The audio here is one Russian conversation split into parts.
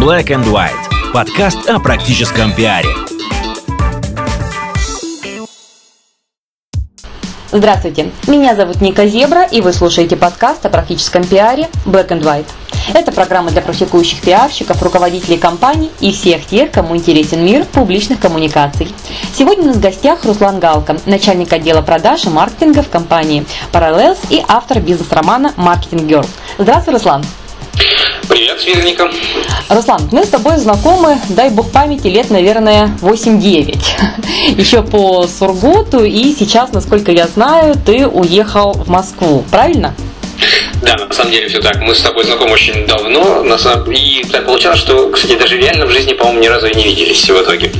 Black and White. Подкаст о практическом пиаре. Здравствуйте, меня зовут Ника Зебра, и вы слушаете подкаст о практическом пиаре Black and White. Это программа для практикующих пиарщиков, руководителей компаний и всех тех, кому интересен мир публичных коммуникаций. Сегодня у нас в гостях Руслан Галка, начальник отдела продаж и маркетинга в компании Parallels и автор бизнес-романа Marketing Girl. Здравствуй, Руслан. Привет, Сверника. Руслан, мы с тобой знакомы, дай бог памяти, лет, наверное, 8-9. Еще по Сургуту, и сейчас, насколько я знаю, ты уехал в Москву, правильно? Да, на самом деле все так. Мы с тобой знакомы очень давно. И так получалось, что, кстати, даже реально в жизни, по-моему, ни разу и не виделись в итоге.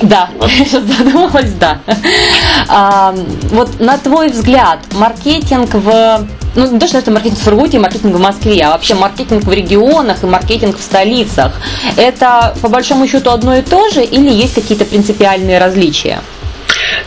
Да, вот. я сейчас задумалась, да. А, вот на твой взгляд, маркетинг в ну, не то, что это маркетинг в Сургуте, маркетинг в Москве, а вообще маркетинг в регионах и маркетинг в столицах. Это по большому счету одно и то же или есть какие-то принципиальные различия?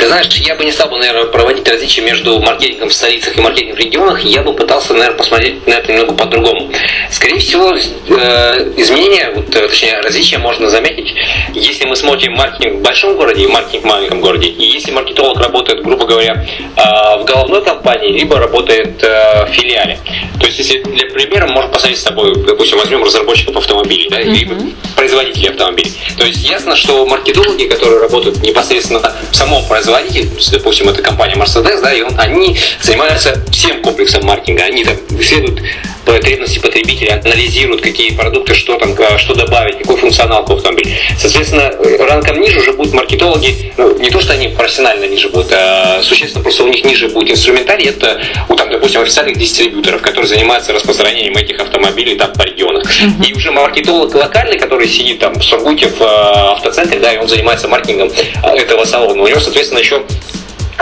Ты знаешь, я бы не стал бы, наверное, проводить различия между маркетингом в столицах и маркетингом в регионах. Я бы пытался, наверное, посмотреть на это немного по-другому. Скорее всего, э, изменения, вот, э, точнее, различия можно заметить, если мы смотрим маркетинг в большом городе и маркетинг в маленьком городе. И если маркетолог работает, грубо говоря, э, в головной компании, либо работает в филиале. То есть, если для примера, можно посмотреть с тобой, допустим, возьмем разработчиков автомобилей, да, mm-hmm. либо производителей автомобилей. То есть, ясно, что маркетологи, которые работают непосредственно в самом производитель, допустим, это компания Mercedes, да, и он, они занимаются всем комплексом маркетинга. Они там исследуют потребности потребителя, анализируют, какие продукты, что там, а, что добавить, какой функционал к автомобилю. Соответственно, ранком ниже уже будут маркетологи, ну, не то, что они профессионально ниже будут, а существенно просто у них ниже будет инструментарий, это у там, допустим, официальных дистрибьюторов, которые занимаются распространением этих автомобилей там по регионах. Mm-hmm. И уже маркетолог локальный, который сидит там в Сургуте, в а, автоцентре, да, и он занимается маркетингом этого салона. У него, соответственно, еще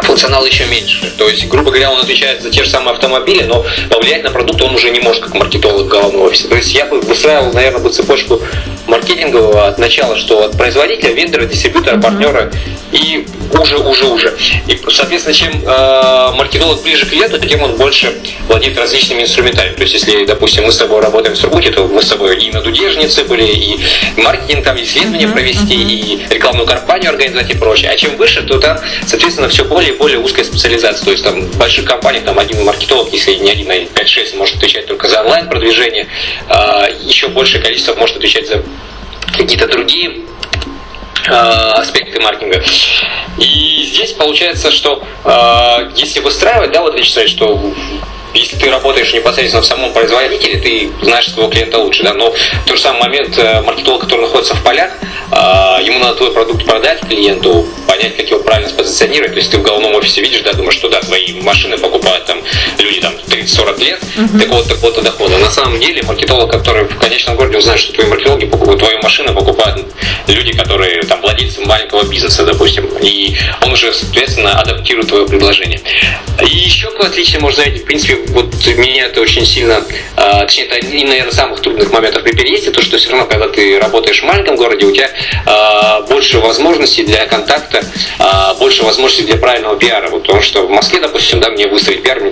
функционал еще меньше. То есть, грубо говоря, он отвечает за те же самые автомобили, но повлиять на продукт он уже не может, как маркетолог головного офиса. То есть я бы выстраивал, наверное, бы цепочку маркетингового от начала, что от производителя, вендора, дистрибьютора, партнера и уже, уже, уже. И, соответственно, чем э, маркетолог ближе к клиенту, тем он больше владеет различными инструментами. То есть, если, допустим, мы с тобой работаем в Сургуте, то мы с тобой и на Дудежнице были, и маркетинг, там, исследования uh-huh, провести, uh-huh. и рекламную кампанию организовать и прочее. А чем выше, то там, соответственно, все более и более узкая специализация. То есть, там, в больших компаниях, там, один маркетолог, если не один, а 5-6, может отвечать только за онлайн-продвижение, э, еще большее количество может отвечать за какие-то другие аспекты маркетинга. И здесь получается, что э, если выстраивать, да, вот Вячеслав, что если ты работаешь непосредственно в самом производителе, ты знаешь своего клиента лучше, да, но в тот же самый момент э, маркетолог, который находится в полях, ему надо твой продукт продать клиенту, понять, как его правильно спозиционировать. То есть ты в головном офисе видишь, да, думаешь, что да, твои машины покупают там люди там 30-40 лет, uh-huh. такого-то, такого-то дохода. На самом деле маркетолог, который в конечном городе узнает, что твои маркетологи покупают твою машину, покупают люди, которые там владельцы маленького бизнеса, допустим, и он уже, соответственно, адаптирует твое предложение. И еще какое отличие можно заметить, в принципе, вот меня это очень сильно, э, точнее, это один, наверное, самых трудных моментов при переезде, то, что все равно, когда ты работаешь в маленьком городе, у тебя э, больше возможностей для контакта, э, больше возможностей для правильного пиара. Вот, потому что в Москве, допустим, да, мне выстроить пиар, мне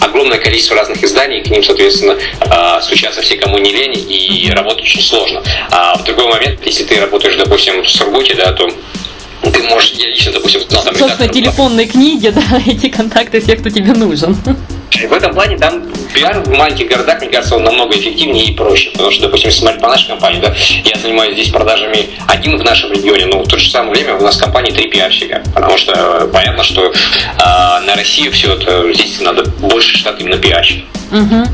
огромное количество разных изданий, и к ним, соответственно, э, стучаться все, кому не лень, и работать очень сложно. А в другой момент, если ты работаешь, допустим, в Сургуте, да, то ты можешь, я лично, допустим, знал там Собственно, телефонной книге, да, эти контакты всех, кто тебе нужен. В этом плане там пиар в маленьких городах, мне кажется, он намного эффективнее и проще. Потому что, допустим, смотреть по нашей компании, да, я занимаюсь здесь продажами один в нашем регионе, но в то же самое время у нас в компании три пиарщика. Потому что э, понятно, что э, на Россию все это здесь надо больше штат именно пиарщиков. Угу.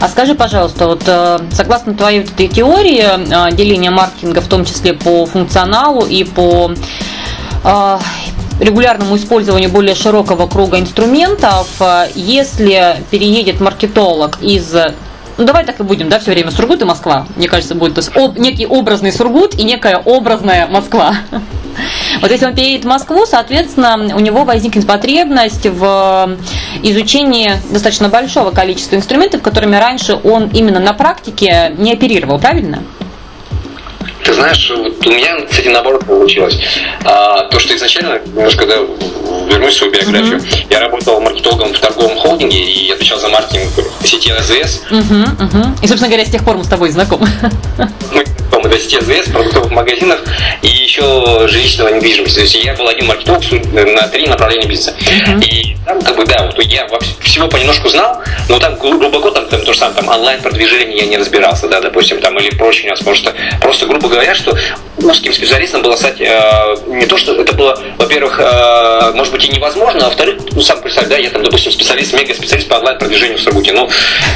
А скажи, пожалуйста, вот э, согласно твоей этой теории э, деления маркетинга, в том числе по функционалу и по э, регулярному использованию более широкого круга инструментов, э, если переедет маркетолог из ну, давай так и будем, да, все время Сургут и Москва. Мне кажется, будет то есть, об, некий образный Сургут и некая образная Москва. Вот если он переедет в Москву, соответственно, у него возникнет потребность в изучении достаточно большого количества инструментов, которыми раньше он именно на практике не оперировал, правильно? Ты знаешь, вот у меня, кстати, наоборот получилось. А, то, что изначально, немножко да, вернусь в свою биографию, uh-huh. я работал маркетологом в торговом холдинге и отвечал за маркетинг сети АЗС. Uh-huh, uh-huh. И, собственно говоря, с тех пор мы с тобой знакомы. Мы знакомы, то сети АЗС, продуктовых магазинов и еще жилищного недвижимости. То есть я был один маркетолог на три направления бизнеса. Uh-huh. И там, как бы, да, вот я всего понемножку знал, но там глубоко там, там то же самое, там онлайн-продвижение я не разбирался, да, допустим, там, или прочее, потому что просто, грубо говоря, что узким специалистом было стать э, не то, что это было, во-первых, э, может быть и невозможно, а во-вторых, ну сам представь, да, я там, допустим, специалист, мега-специалист по онлайн-продвижению в Сургуте. Ну,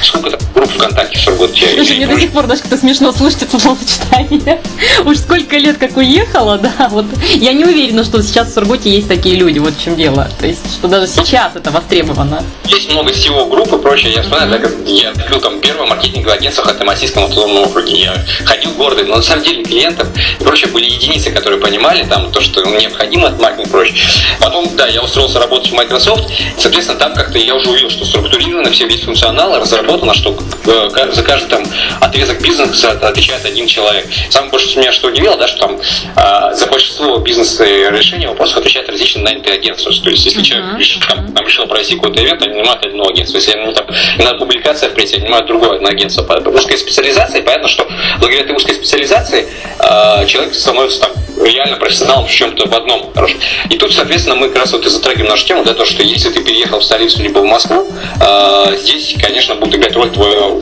сколько там групп ВКонтакте в Сургуте? Слушай, мне до сих пор даже как-то смешно слушать это словосочетание. Уж сколько лет как уехала, да, вот я не уверена, что сейчас в Сургуте есть такие люди, вот в чем дело. То есть, что даже сейчас это востребовано. Есть много всего групп и прочее. Я вспоминаю, mm-hmm. да, я открыл там первое маркетинговое агентство в Хантамасийском автономном округе. Я ходил гордый, но на самом деле клиентов и прочее были единицы, которые понимали там то, что необходимо от маркетинга и прочее. Потом, да, я устроился работать в Microsoft, соответственно, там как-то я уже увидел, что структурировано, все весь функционал разработано, что э, за каждый там отрезок бизнеса отвечает один человек. Самое больше меня что удивило, да, что там а, за большинство бизнес-решений вопросов отвечает различные нанятые агентства. То есть, если человек решил, там, там решил провести какой-то ивент, они нанимают одно агентство. Если ему там надо публикация в прессе, нанимают другое одно агентство. По узкой специализации, понятно, что благодаря этой узкой специализации а, человек становится там реально профессионалом в чем-то в одном хорошем. И тут, соответственно, мы как раз вот и затрагиваем нашу тему, да, то, что если ты переехал в столицу либо в Москву, э, здесь, конечно, будет играть роль твое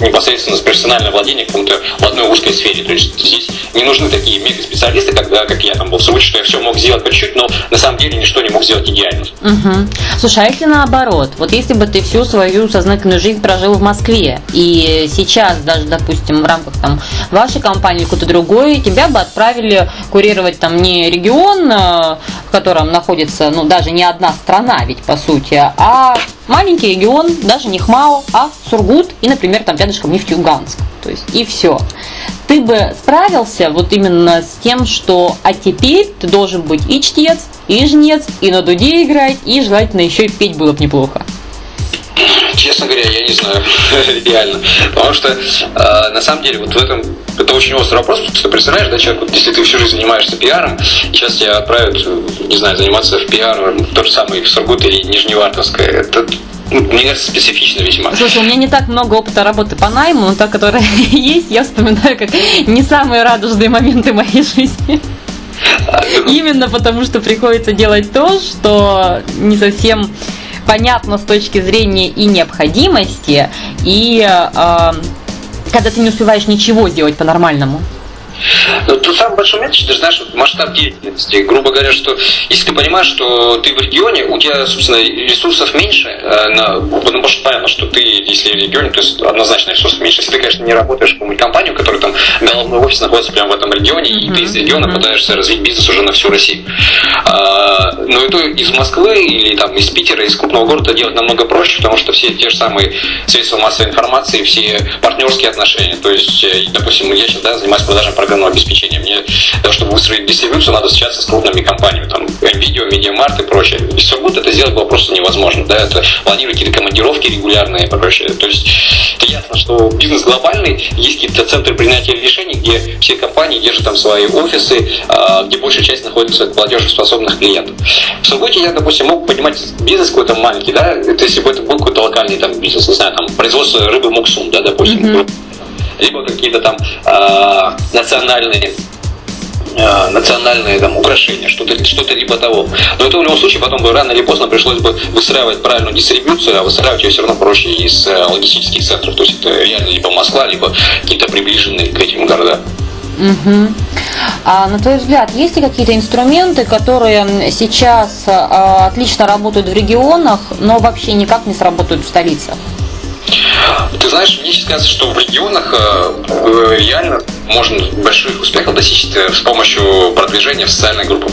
непосредственно с профессиональное владение каком-то в одной узкой сфере. То есть здесь не нужны такие мега-специалисты, когда, как я там был в случае, что я все мог сделать по чуть-чуть, но на самом деле ничто не мог сделать идеально. Угу. Слушай, а если наоборот? Вот если бы ты всю свою сознательную жизнь прожил в Москве, и сейчас даже, допустим, в рамках там вашей компании какой-то другой, тебя бы отправили курировать там не регион, э, в котором находится, ну, даже не одна страна ведь, по сути, а маленький регион, даже не Хмао, а Сургут и, например, там рядышком Нефтьюганск. То есть и все. Ты бы справился вот именно с тем, что а теперь ты должен быть и чтец, и жнец, и на дуде играть, и желательно еще и петь было бы неплохо. Честно говоря, я не знаю, реально. Потому что э, на самом деле вот в этом это очень острый вопрос, потому что представляешь, да, человек, вот, если ты всю жизнь занимаешься пиаром, сейчас тебя отправят, не знаю, заниматься в пиар, то же самое в Сургут или Нижневартовское, это ну, мне кажется, специфично весьма. Слушай, у меня не так много опыта работы по найму, но та, которая есть, я вспоминаю как не самые радужные моменты моей жизни. А, ну, Именно потому, что приходится делать то, что не совсем понятно с точки зрения и необходимости, и э, когда ты не успеваешь ничего сделать по-нормальному. Ну, тут самый большой момент, ты знаешь, масштаб деятельности. Грубо говоря, что если ты понимаешь, что ты в регионе, у тебя, собственно, ресурсов меньше, э, на, потому что понятно, что ты, если в регионе, то есть однозначно ресурсов меньше. Если ты, конечно, не работаешь в какую-нибудь компанию, которая там головной офис находится прямо в этом регионе, mm-hmm. и ты из региона пытаешься развить бизнес уже на всю Россию. А, но это из Москвы или там из Питера, из крупного города делать намного проще, потому что все те же самые средства массовой информации, все партнерские отношения. То есть, э, допустим, я сейчас да, занимаюсь продажей программного обеспечения. Мне, чтобы выстроить дистрибуцию, надо встречаться с крупными компаниями, там, NVIDIA, MediaMart и прочее. Без Сургута это сделать было просто невозможно. Да, это планировать какие-то командировки регулярные и прочее. То есть, это ясно, что бизнес глобальный, есть какие-то центры принятия решений, где все компании держат там свои офисы, а, где большая часть находится платежеспособных клиентов. В Сургуте я, допустим, мог поднимать бизнес какой-то маленький, да, это если бы это был какой-то локальный там бизнес, не знаю, там, производство рыбы муксун, да, допустим, mm-hmm либо какие-то там э, национальные э, национальные там украшения, что-то что либо того. Но это в любом случае потом бы рано или поздно пришлось бы выстраивать правильную дистрибуцию, а выстраивать ее все равно проще из э, логистических центров. То есть это реально либо Москва, либо какие-то приближенные к этим города. Угу. А на твой взгляд, есть ли какие-то инструменты, которые сейчас а, отлично работают в регионах, но вообще никак не сработают в столице? Ты знаешь, мне сейчас кажется, что в регионах э, реально можно больших успехов достичь э, с помощью продвижения в социальной группы.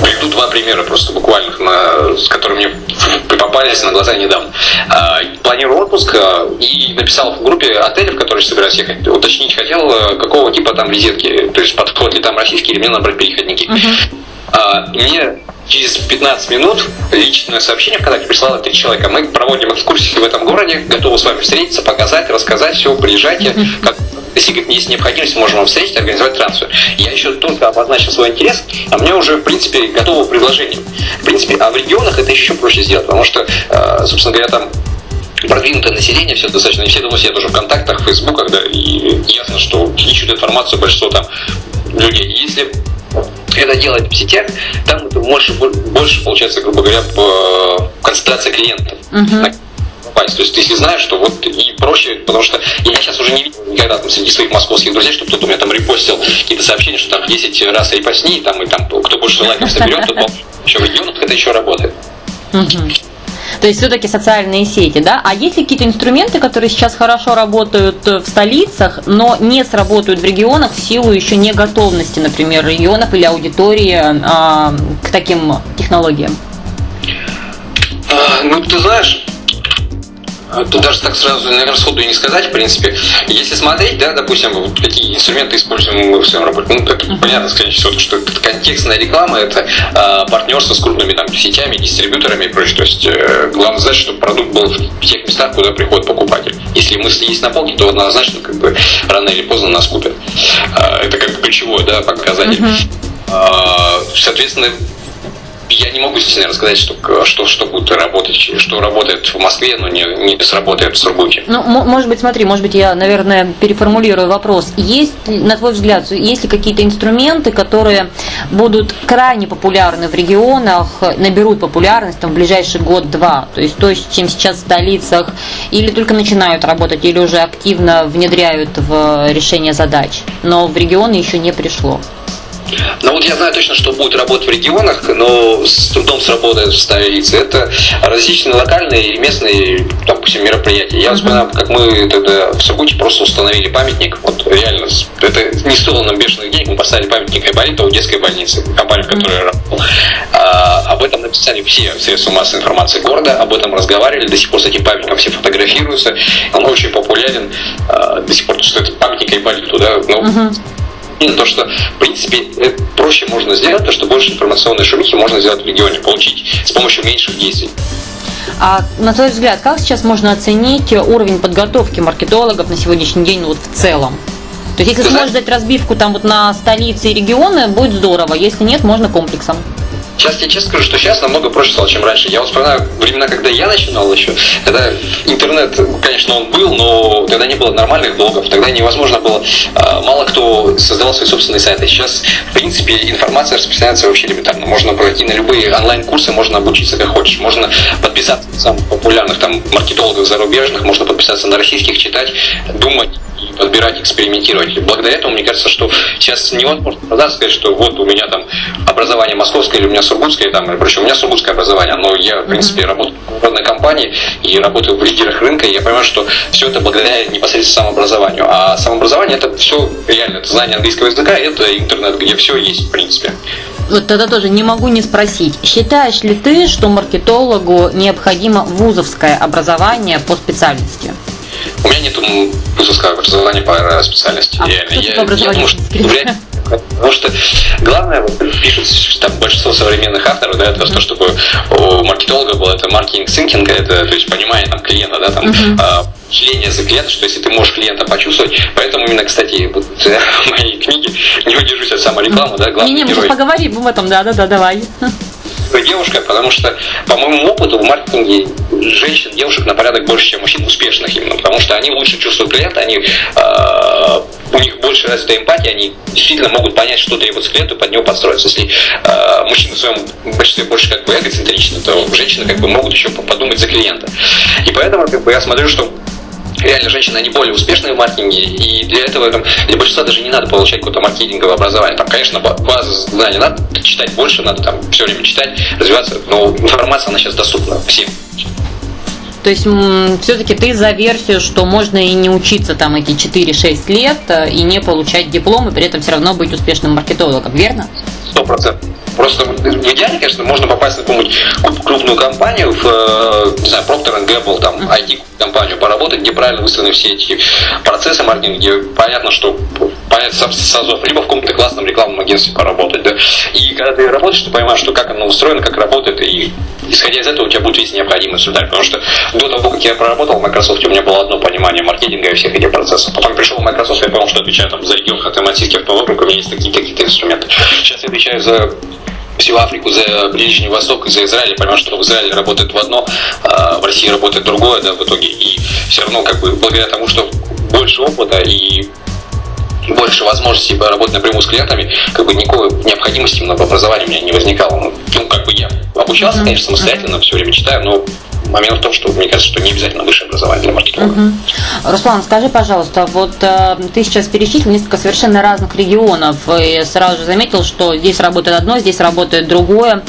Приведу два примера просто буквальных, на, с которыми мне попались на глаза недавно. А, планирую отпуск э, и написал в группе отелей, в которые собираюсь ехать, уточнить хотел, какого типа там визитки, то есть подход ли там российский или мне набрать переходники. Uh-huh. А, мне через 15 минут личное сообщение ВКонтакте прислало три человека. Мы проводим экскурсии в этом городе, готовы с вами встретиться, показать, рассказать, все, приезжайте. Как если есть необходимость, можем вам встретить, организовать трансфер. Я еще только обозначил свой интерес, а мне уже, в принципе, готово предложение. В принципе, а в регионах это еще проще сделать, потому что, э, собственно говоря, там продвинутое население, все достаточно, не все давно сидят уже в контактах, в фейсбуках, да, и ясно, что ищут информацию большинство там людей. Если это делать в сетях, там это больше, больше получается, грубо говоря, концентрация клиентов. Uh-huh попасть. То есть, если знаешь, что вот и проще, потому что я сейчас уже не видел никогда там среди своих московских друзей, что кто-то у меня там репостил какие-то сообщения, что там 10 раз репостни, там, и там кто больше лайков соберет, тот еще в регионах это еще работает. То есть все-таки социальные сети, да? А есть ли какие-то инструменты, которые сейчас хорошо работают в столицах, но не сработают в регионах в силу еще не готовности, например, регионов или аудитории а, к таким технологиям? А, ну, ты знаешь, тут даже так сразу, наверное, сходу и не сказать, в принципе. Если смотреть, да, допустим, вот какие инструменты используем мы в своем работе, ну, это понятно, скорее всего, что это контекстная реклама, это э, партнерство с крупными там сетями, дистрибьюторами и прочее. То есть э, главное знать, чтобы продукт был в тех местах, куда приходит покупатель. Если мысли есть на полке, то однозначно как бы рано или поздно нас купят. Э, это как бы ключевой, да, показатель. Uh-huh. Соответственно, я не могу здесь, наверное, сказать, что, что, что будет работать, что работает в Москве, но не, не сработает в Сургуте. Ну, может быть, смотри, может быть, я, наверное, переформулирую вопрос. Есть, на твой взгляд, есть ли какие-то инструменты, которые будут крайне популярны в регионах, наберут популярность там, в ближайший год-два? То есть то, чем сейчас в столицах или только начинают работать, или уже активно внедряют в решение задач, но в регионы еще не пришло? Ну вот я знаю точно, что будет работать в регионах, но с трудом сработает в столице. Это различные локальные и местные, допустим, мероприятия. Я вспоминаю, как мы тогда в Сургуте просто установили памятник. Вот реально, это не стоило нам бешеных денег. Мы поставили памятник Айболита у детской больницы, Айболит, в которой я работал. А, об этом написали все средства массовой информации города, об этом разговаривали. До сих пор с этим памятником все фотографируются. Он очень популярен. А, до сих пор, что это памятник Айболиту, да, ну, uh-huh и то, что, в принципе, проще можно сделать, то, что больше информационной шумихи можно сделать в регионе, получить с помощью меньших действий. А на твой взгляд, как сейчас можно оценить уровень подготовки маркетологов на сегодняшний день ну, вот в целом? То есть, если сможешь дать разбивку там вот на столицы и регионы, будет здорово. Если нет, можно комплексом. Сейчас я честно скажу, что сейчас намного проще стало, чем раньше. Я вспоминаю времена, когда я начинал еще, когда интернет, конечно, он был, но тогда не было нормальных блогов, тогда невозможно было, а, мало кто создавал свои собственные сайты. Сейчас, в принципе, информация распространяется вообще элементарно. Можно пройти на любые онлайн-курсы, можно обучиться как хочешь, можно подписаться на самых популярных там маркетологов зарубежных, можно подписаться на российских, читать, думать подбирать, экспериментировать. Благодаря этому, мне кажется, что сейчас невозможно продаться, сказать, что вот у меня там образование московское или у меня сургутское, там, причем у меня сургутское образование, но я, в принципе, работаю в международной компании и работаю в лидерах рынка, и я понимаю, что все это благодаря непосредственно самообразованию. А самообразование это все реально, это знание английского языка, это интернет, где все есть, в принципе. Вот тогда тоже не могу не спросить. Считаешь ли ты, что маркетологу необходимо вузовское образование по специальности? У меня нет вузовского образования по специальности. А реально. Я, я думаю, что Потому что главное, вот, пишут там большинство современных авторов, да, это то, чтобы у маркетолога было это маркетинг синкинг, это то есть понимание там клиента, да, там uh-huh. э, за клиента, что если ты можешь клиента почувствовать. Поэтому именно, кстати, вот мои книги не удержусь от саморекламы, да, главный Не, не, мы сейчас поговорим об этом, да, да, да, давай девушка, потому что, по моему опыту, в маркетинге женщин, девушек на порядок больше, чем мужчин успешных именно, потому что они лучше чувствуют клиента, они, э, у них больше развита эмпатия, они действительно могут понять, что требуется клиенту, и под него подстроиться. Если э, мужчины в своем большинстве больше как бы эгоцентричны, то женщины как бы могут еще подумать за клиента. И поэтому как бы, я смотрю, что реально женщины, они более успешные в маркетинге, и для этого там, для большинства даже не надо получать какое-то маркетинговое образование. Там, конечно, базы знаний надо читать больше, надо там все время читать, развиваться, но информация, она сейчас доступна всем. То есть все-таки ты за версию, что можно и не учиться там эти 4-6 лет э, и не получать диплом, и при этом все равно быть успешным маркетологом, верно? Сто процентов. Просто в идеале, конечно, можно попасть на какую-нибудь крупную компанию, в, э, не знаю, Procter Gamble, там, IT-компанию поработать, где правильно выстроены все эти процессы маркетинга, где понятно, что понятно созов, либо в каком-то классном рекламном агентстве поработать, да. И когда ты работаешь, ты понимаешь, что как оно устроено, как работает, и исходя из этого у тебя будет весь необходимый сюда. Потому что до того, как я проработал в Microsoft, у меня было одно понимание маркетинга и всех этих процессов. Потом пришел в Microsoft, я понял, что отвечаю там, за регион Ханты-Мансийский автоокруг, у меня есть такие какие-то инструменты. Сейчас я отвечаю за всю Африку, за Ближний Восток и за Израиль. Я понимаю, что в Израиле работает в одно, а в России работает другое, да, в итоге. И все равно, как бы, благодаря тому, что больше опыта и больше возможностей работать напрямую с клиентами, как бы никакой необходимости в образовании у меня не возникало. Ну, ну как бы я обучался, конечно, самостоятельно, все время читаю, но момент в том, что мне кажется, что не обязательно высшее образование для маркетолога. Угу. Руслан, скажи, пожалуйста, вот э, ты сейчас перечислил несколько совершенно разных регионов и сразу же заметил, что здесь работает одно, здесь работает другое.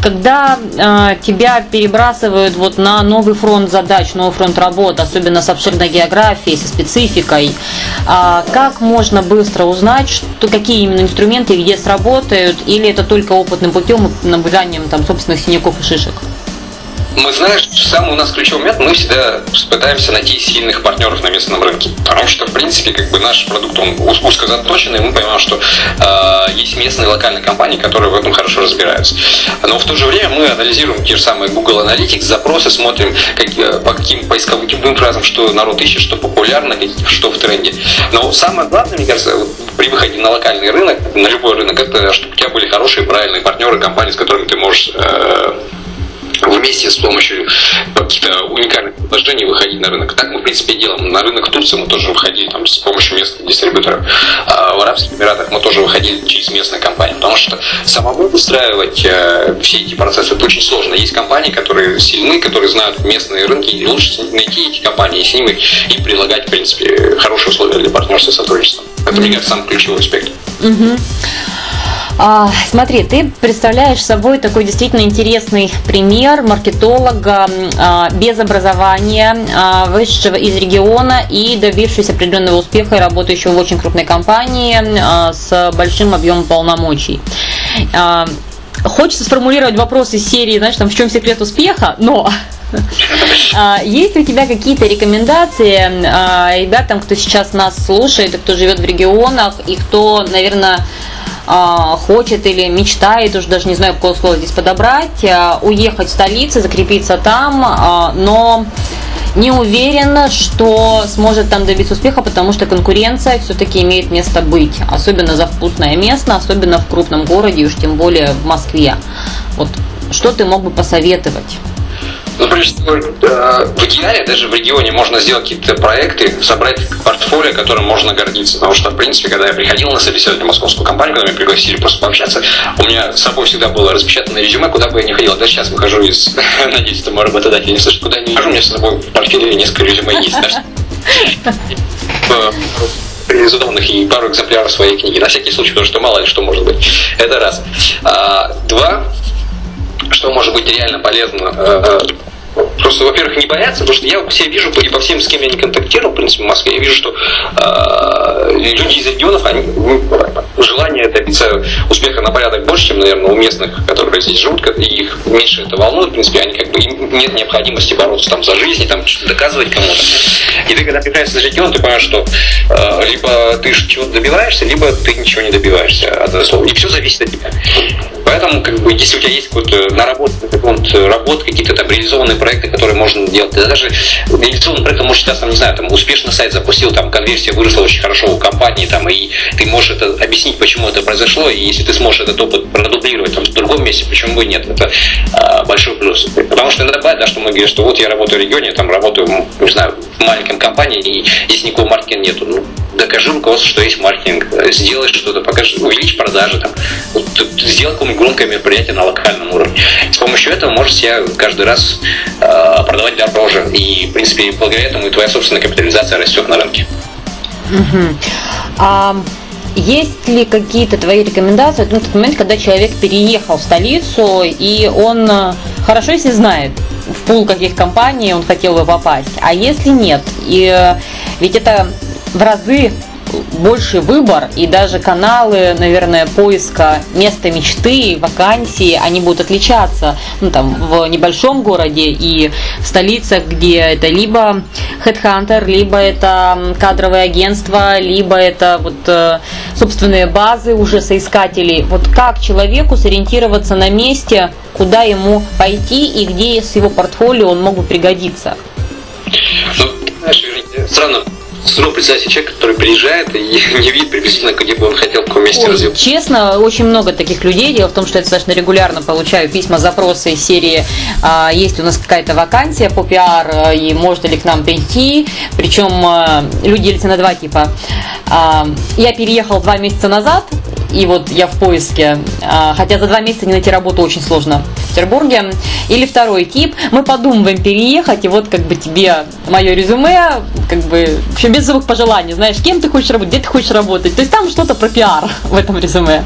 Когда э, тебя перебрасывают вот на новый фронт задач, новый фронт работы, особенно с обширной географией, со спецификой, э, как можно быстро узнать, что, какие именно инструменты где сработают, или это только опытным путем наблюданием там собственных синяков и шишек? Мы знаем, что самый у нас ключевой момент, мы всегда пытаемся найти сильных партнеров на местном рынке. Потому что, в принципе, как бы наш продукт, он узко заточенный, и мы понимаем, что э, есть местные локальные компании, которые в этом хорошо разбираются. Но в то же время мы анализируем те же самые Google Analytics, запросы, смотрим, как, по каким поисковым фразам, что народ ищет, что популярно, что в тренде. Но самое главное, мне кажется, при выходе на локальный рынок, на любой рынок, это чтобы у тебя были хорошие, правильные партнеры, компании, с которыми ты можешь э, вместе с помощью каких-то уникальных предложений выходить на рынок. Так мы, в принципе, делаем. На рынок Турции мы тоже выходили там, с помощью местных дистрибьюторов. А в Арабских Эмиратах мы тоже выходили через местные компании. Потому что самому устраивать э, все эти процессы это очень сложно. Есть компании, которые сильны, которые знают местные рынки, и лучше найти эти компании с ними и предлагать, в принципе, хорошие условия для партнерства и сотрудничества. Это, мне кажется, самый ключевой аспект. Mm-hmm. А, смотри, ты представляешь собой такой действительно интересный пример маркетолога а, без образования, а, вышедшего из региона и добившегося определенного успеха и работающего в очень крупной компании а, с большим объемом полномочий. Хочется сформулировать вопрос из серии, знаешь, там в чем секрет успеха, но есть ли у тебя какие-то рекомендации ребятам, кто сейчас нас слушает, кто живет в регионах, и кто, наверное, хочет или мечтает, уже даже не знаю, какое слово здесь подобрать, а, уехать в столицу, закрепиться там, а, но не уверена, что сможет там добиться успеха, потому что конкуренция все-таки имеет место быть, особенно за вкусное место, особенно в крупном городе, уж тем более в Москве. Вот что ты мог бы посоветовать? Ну, прежде всего, в идеале даже в регионе можно сделать какие-то проекты, собрать портфолио, которым можно гордиться. Потому что, в принципе, когда я приходил на собеседование в московскую компанию, когда меня пригласили просто пообщаться, у меня с собой всегда было распечатанное резюме, куда бы я ни ходил. Даже сейчас выхожу из, надеюсь, это мой работодатель не слышит, куда я не хожу, у меня с собой в портфеле несколько резюме есть. реализованных и пару экземпляров своей книги, на всякий случай, потому что мало ли что может быть. Это раз. А, два, что может быть реально полезно э, Просто, во-первых, не бояться, потому что я все вижу, и по всем, с кем я не контактировал, в принципе, в Москве, я вижу, что э, люди из регионов, они, ну, желание добиться успеха на порядок больше, чем, наверное, у местных, которые здесь живут, и их меньше это волнует, в принципе, они как бы, им нет необходимости бороться там за жизнь, и там доказывать кому-то. И ты, когда приезжаешь из региона, ты понимаешь, что э, либо ты чего-то добиваешься, либо ты ничего не добиваешься, одно слово. И все зависит от тебя. Поэтому, как бы, если у тебя есть какой-то наработанный какой-то работа, какие-то там реализованные проекты, которые можно делать, даже реализованный проект, может, сейчас, там, не знаю, там, успешно сайт запустил, там, конверсия выросла очень хорошо у компании, там, и ты можешь это объяснить, почему это произошло, и если ты сможешь этот опыт продублировать там, в другом месте, почему бы и нет, это а, большой плюс. Потому что иногда бывает, да, что мы говорим, что вот я работаю в регионе, там, работаю, не знаю, в маленьком компании, и здесь никакого маркетинга нету. Ну, докажи руководству, что есть маркетинг, сделай что-то, покажи, увеличь продажи, там, сделай какое-нибудь громкое мероприятие на локальном уровне. С помощью этого можешь себя каждый раз э, продавать дороже. И, в принципе, благодаря этому и твоя собственная капитализация растет на рынке. Угу. А есть ли какие-то твои рекомендации в тот момент, когда человек переехал в столицу, и он э, хорошо, если знает, в пул каких компаний он хотел бы попасть, а если нет? И э, ведь это в разы больший выбор и даже каналы, наверное, поиска места мечты, вакансии, они будут отличаться ну, там, в небольшом городе и в столицах, где это либо Headhunter, либо это кадровое агентство, либо это вот э, собственные базы уже соискателей. Вот как человеку сориентироваться на месте, куда ему пойти и где с его портфолио он мог бы пригодиться? Ну, знаешь, странно с трудом представить себе человека, который приезжает и не видит приблизительно, где бы он хотел в каком месте развиваться. честно, очень много таких людей. Дело в том, что я достаточно регулярно получаю письма, запросы из серии а, «Есть у нас какая-то вакансия по пиар, а, и можно ли к нам прийти?» Причем а, люди делятся на два типа. А, я переехал два месяца назад, и вот я в поиске, а, хотя за два месяца не найти работу очень сложно в Петербурге. Или второй тип, мы подумываем переехать, и вот как бы тебе мое резюме, как бы, в общем, без особых пожеланий, знаешь, кем ты хочешь работать, где ты хочешь работать. То есть там что-то про пиар в этом резюме.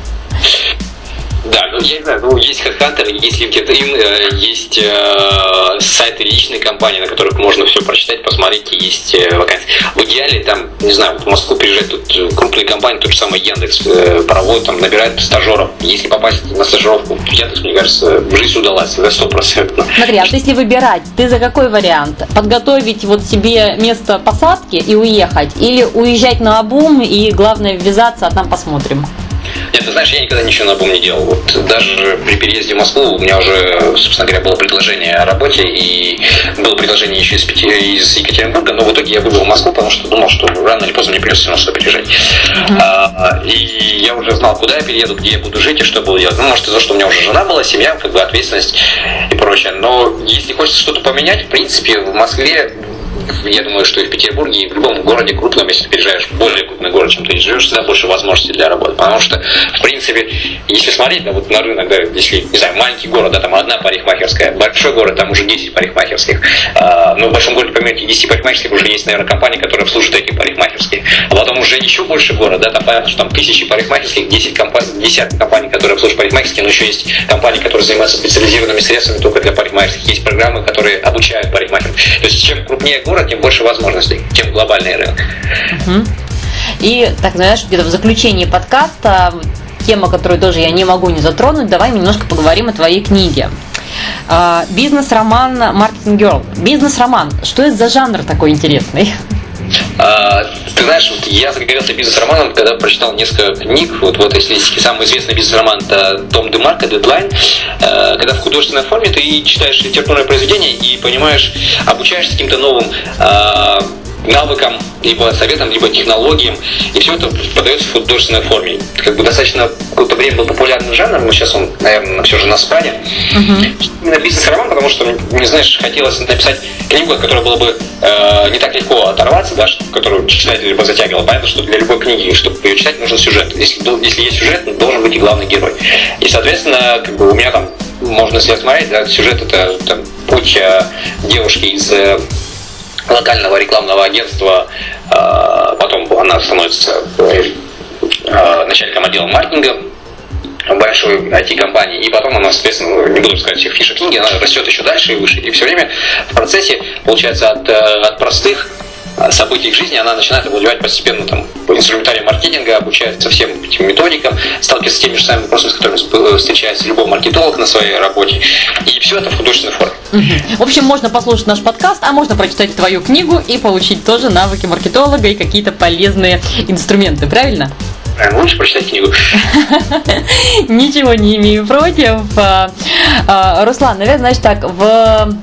Да, ну я не знаю, ну есть HeadHunter, есть LinkedIn, э, есть э, сайты личной компании, на которых можно все прочитать, посмотреть, есть э, вакансии. В идеале там, не знаю, в Москву приезжают тут крупные компании, тот же самый Яндекс, э, проводят, там, набирают стажеров. Если попасть на стажировку в Яндекс, мне кажется, жизнь удалась, это сто процентов. Смотри, а если выбирать, ты за какой вариант? Подготовить вот себе место посадки и уехать? Или уезжать на обум и главное ввязаться, а там посмотрим? Нет, ты знаешь, я никогда ничего на бум не делал. Вот даже при переезде в Москву у меня уже, собственно говоря, было предложение о работе, и было предложение еще из, Пяти- из Екатеринбурга, но в итоге я выбрал Москву, потому что думал, что рано или поздно мне придется все равно сюда переезжать. А, и я уже знал, куда я перееду, где я буду жить и что буду делать. Ну, может, из-за того, что у меня уже жена была, семья, как бы ответственность и прочее. Но если хочется что-то поменять, в принципе, в Москве я думаю, что и в Петербурге, и в любом городе крупном, если ты переезжаешь в более крупный город, чем ты живешь, всегда больше возможностей для работы. Потому что, в принципе, если смотреть на, вот, на рынок, да, если, не знаю, маленький город, да, там одна парикмахерская, большой город, там уже 10 парикмахерских. А, но в большом городе, помимо этих 10 парикмахерских, уже есть, наверное, компании, которые обслуживают эти парикмахерские. А потом уже еще больше город, да, там понятно, что там тысячи парикмахерских, 10 компаний, десятки компаний, которые обслуживают парикмахерские, но еще есть компании, которые занимаются специализированными средствами только для парикмахерских. Есть программы, которые обучают парикмахеров. То есть, чем крупнее город, тем больше возможностей, тем глобальный рынок. Мгм. И, так, знаешь, где-то в заключении подкаста, тема, которую тоже я не могу не затронуть, давай немножко поговорим о твоей книге. А, Бизнес-роман Marketing Girl. Бизнес-роман. Что это за жанр такой интересный? А, ты знаешь, вот я загорелся бизнес-романом, когда прочитал несколько книг вот в этой стилистике. Самый известный бизнес-роман это Том Демарко «Дедлайн», Э, когда в художественной форме ты читаешь литературное произведение и понимаешь, обучаешься каким-то новым а, навыкам, либо советам, либо технологиям, и все это подается в художественной форме. Как бы достаточно какое-то время был популярным жанром, но сейчас он, наверное, все же на спаде. Именно бизнес-роман, потому что, не знаешь, хотелось написать книгу, от которой было бы э, не так легко оторваться, да, которую читатель бы затягивал. Понятно, что для любой книги, чтобы ее читать, нужен сюжет. Если, если есть сюжет, должен быть и главный герой. И, соответственно, как бы у меня там можно себе смотреть, да, сюжет это там, путь э, девушки из э, локального рекламного агентства, э, потом она становится э, э, начальником отдела маркетинга большой IT-компании, и потом она, соответственно, не буду сказать всех фишек она растет еще дальше и выше. И все время в процессе, получается, от, э, от простых событий их жизни она начинает овладевать постепенно там инструментарием маркетинга, обучается всем этим методикам, сталкивается с теми же самыми вопросами, с которыми сп- встречается любой маркетолог на своей работе. И все это в художественной форме. В общем, можно послушать наш подкаст, а можно прочитать твою книгу и получить тоже навыки маркетолога и какие-то полезные инструменты, правильно? Наверное, лучше прочитать книгу. Ничего не имею против. А, а, Руслан, наверное, знаешь так, в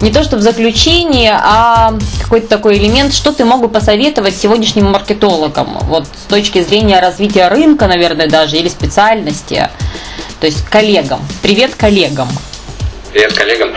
не то что в заключении, а какой-то такой элемент, что ты мог бы посоветовать сегодняшним маркетологам, вот с точки зрения развития рынка, наверное, даже, или специальности, то есть коллегам. Привет коллегам. Привет коллегам.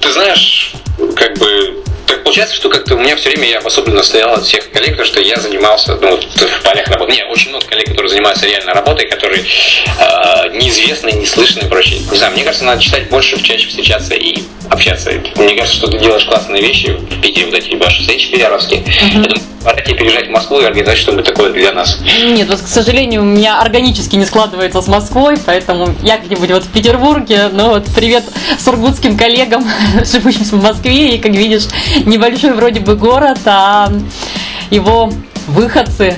Ты знаешь, как бы так получается, что как-то у меня все время я особенно стоял от всех коллег, потому что я занимался ну, в полях работы. Не, очень много коллег, которые занимаются реально работой, которые э, неизвестны, не и прочее. Не знаю, мне кажется, надо читать больше, чаще встречаться и общаться. Мне кажется, что ты делаешь классные вещи в Питере, вот эти ваши встречи пиаровские. Я думаю, пора тебе переезжать в Москву и организовать что-нибудь такое для нас. Нет, вот, к сожалению, у меня органически не складывается с Москвой, поэтому я где-нибудь вот в Петербурге, но вот привет сургутским коллегам, живущим в Москве, и, как видишь, небольшой вроде бы город, а его выходцы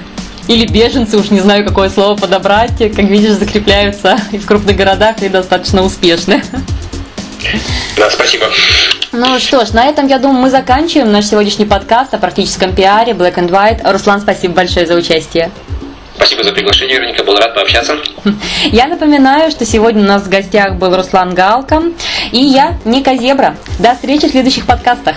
или беженцы, уж не знаю, какое слово подобрать, как видишь, закрепляются и в крупных городах и достаточно успешны. Да, спасибо. Ну что ж, на этом, я думаю, мы заканчиваем наш сегодняшний подкаст о практическом пиаре Black and White. Руслан, спасибо большое за участие. Спасибо за приглашение, Вероника. Был рад пообщаться. Я напоминаю, что сегодня у нас в гостях был Руслан Галка и я, Ника Зебра. До встречи в следующих подкастах.